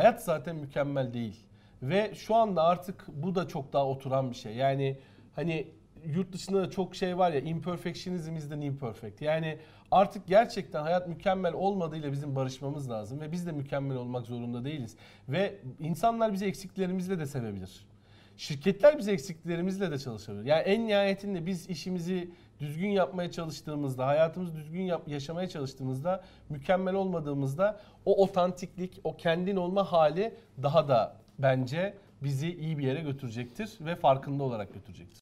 Hayat zaten mükemmel değil. Ve şu anda artık bu da çok daha oturan bir şey. Yani hani yurt dışında da çok şey var ya imperfectionism is the new perfect. Yani artık gerçekten hayat mükemmel olmadığıyla bizim barışmamız lazım ve biz de mükemmel olmak zorunda değiliz. Ve insanlar bizi eksiklerimizle de sevebilir. Şirketler bizi eksiklerimizle de çalışabilir. Yani en nihayetinde biz işimizi düzgün yapmaya çalıştığımızda, hayatımızı düzgün yap, yaşamaya çalıştığımızda, mükemmel olmadığımızda o otantiklik, o kendin olma hali daha da bence bizi iyi bir yere götürecektir ve farkında olarak götürecektir.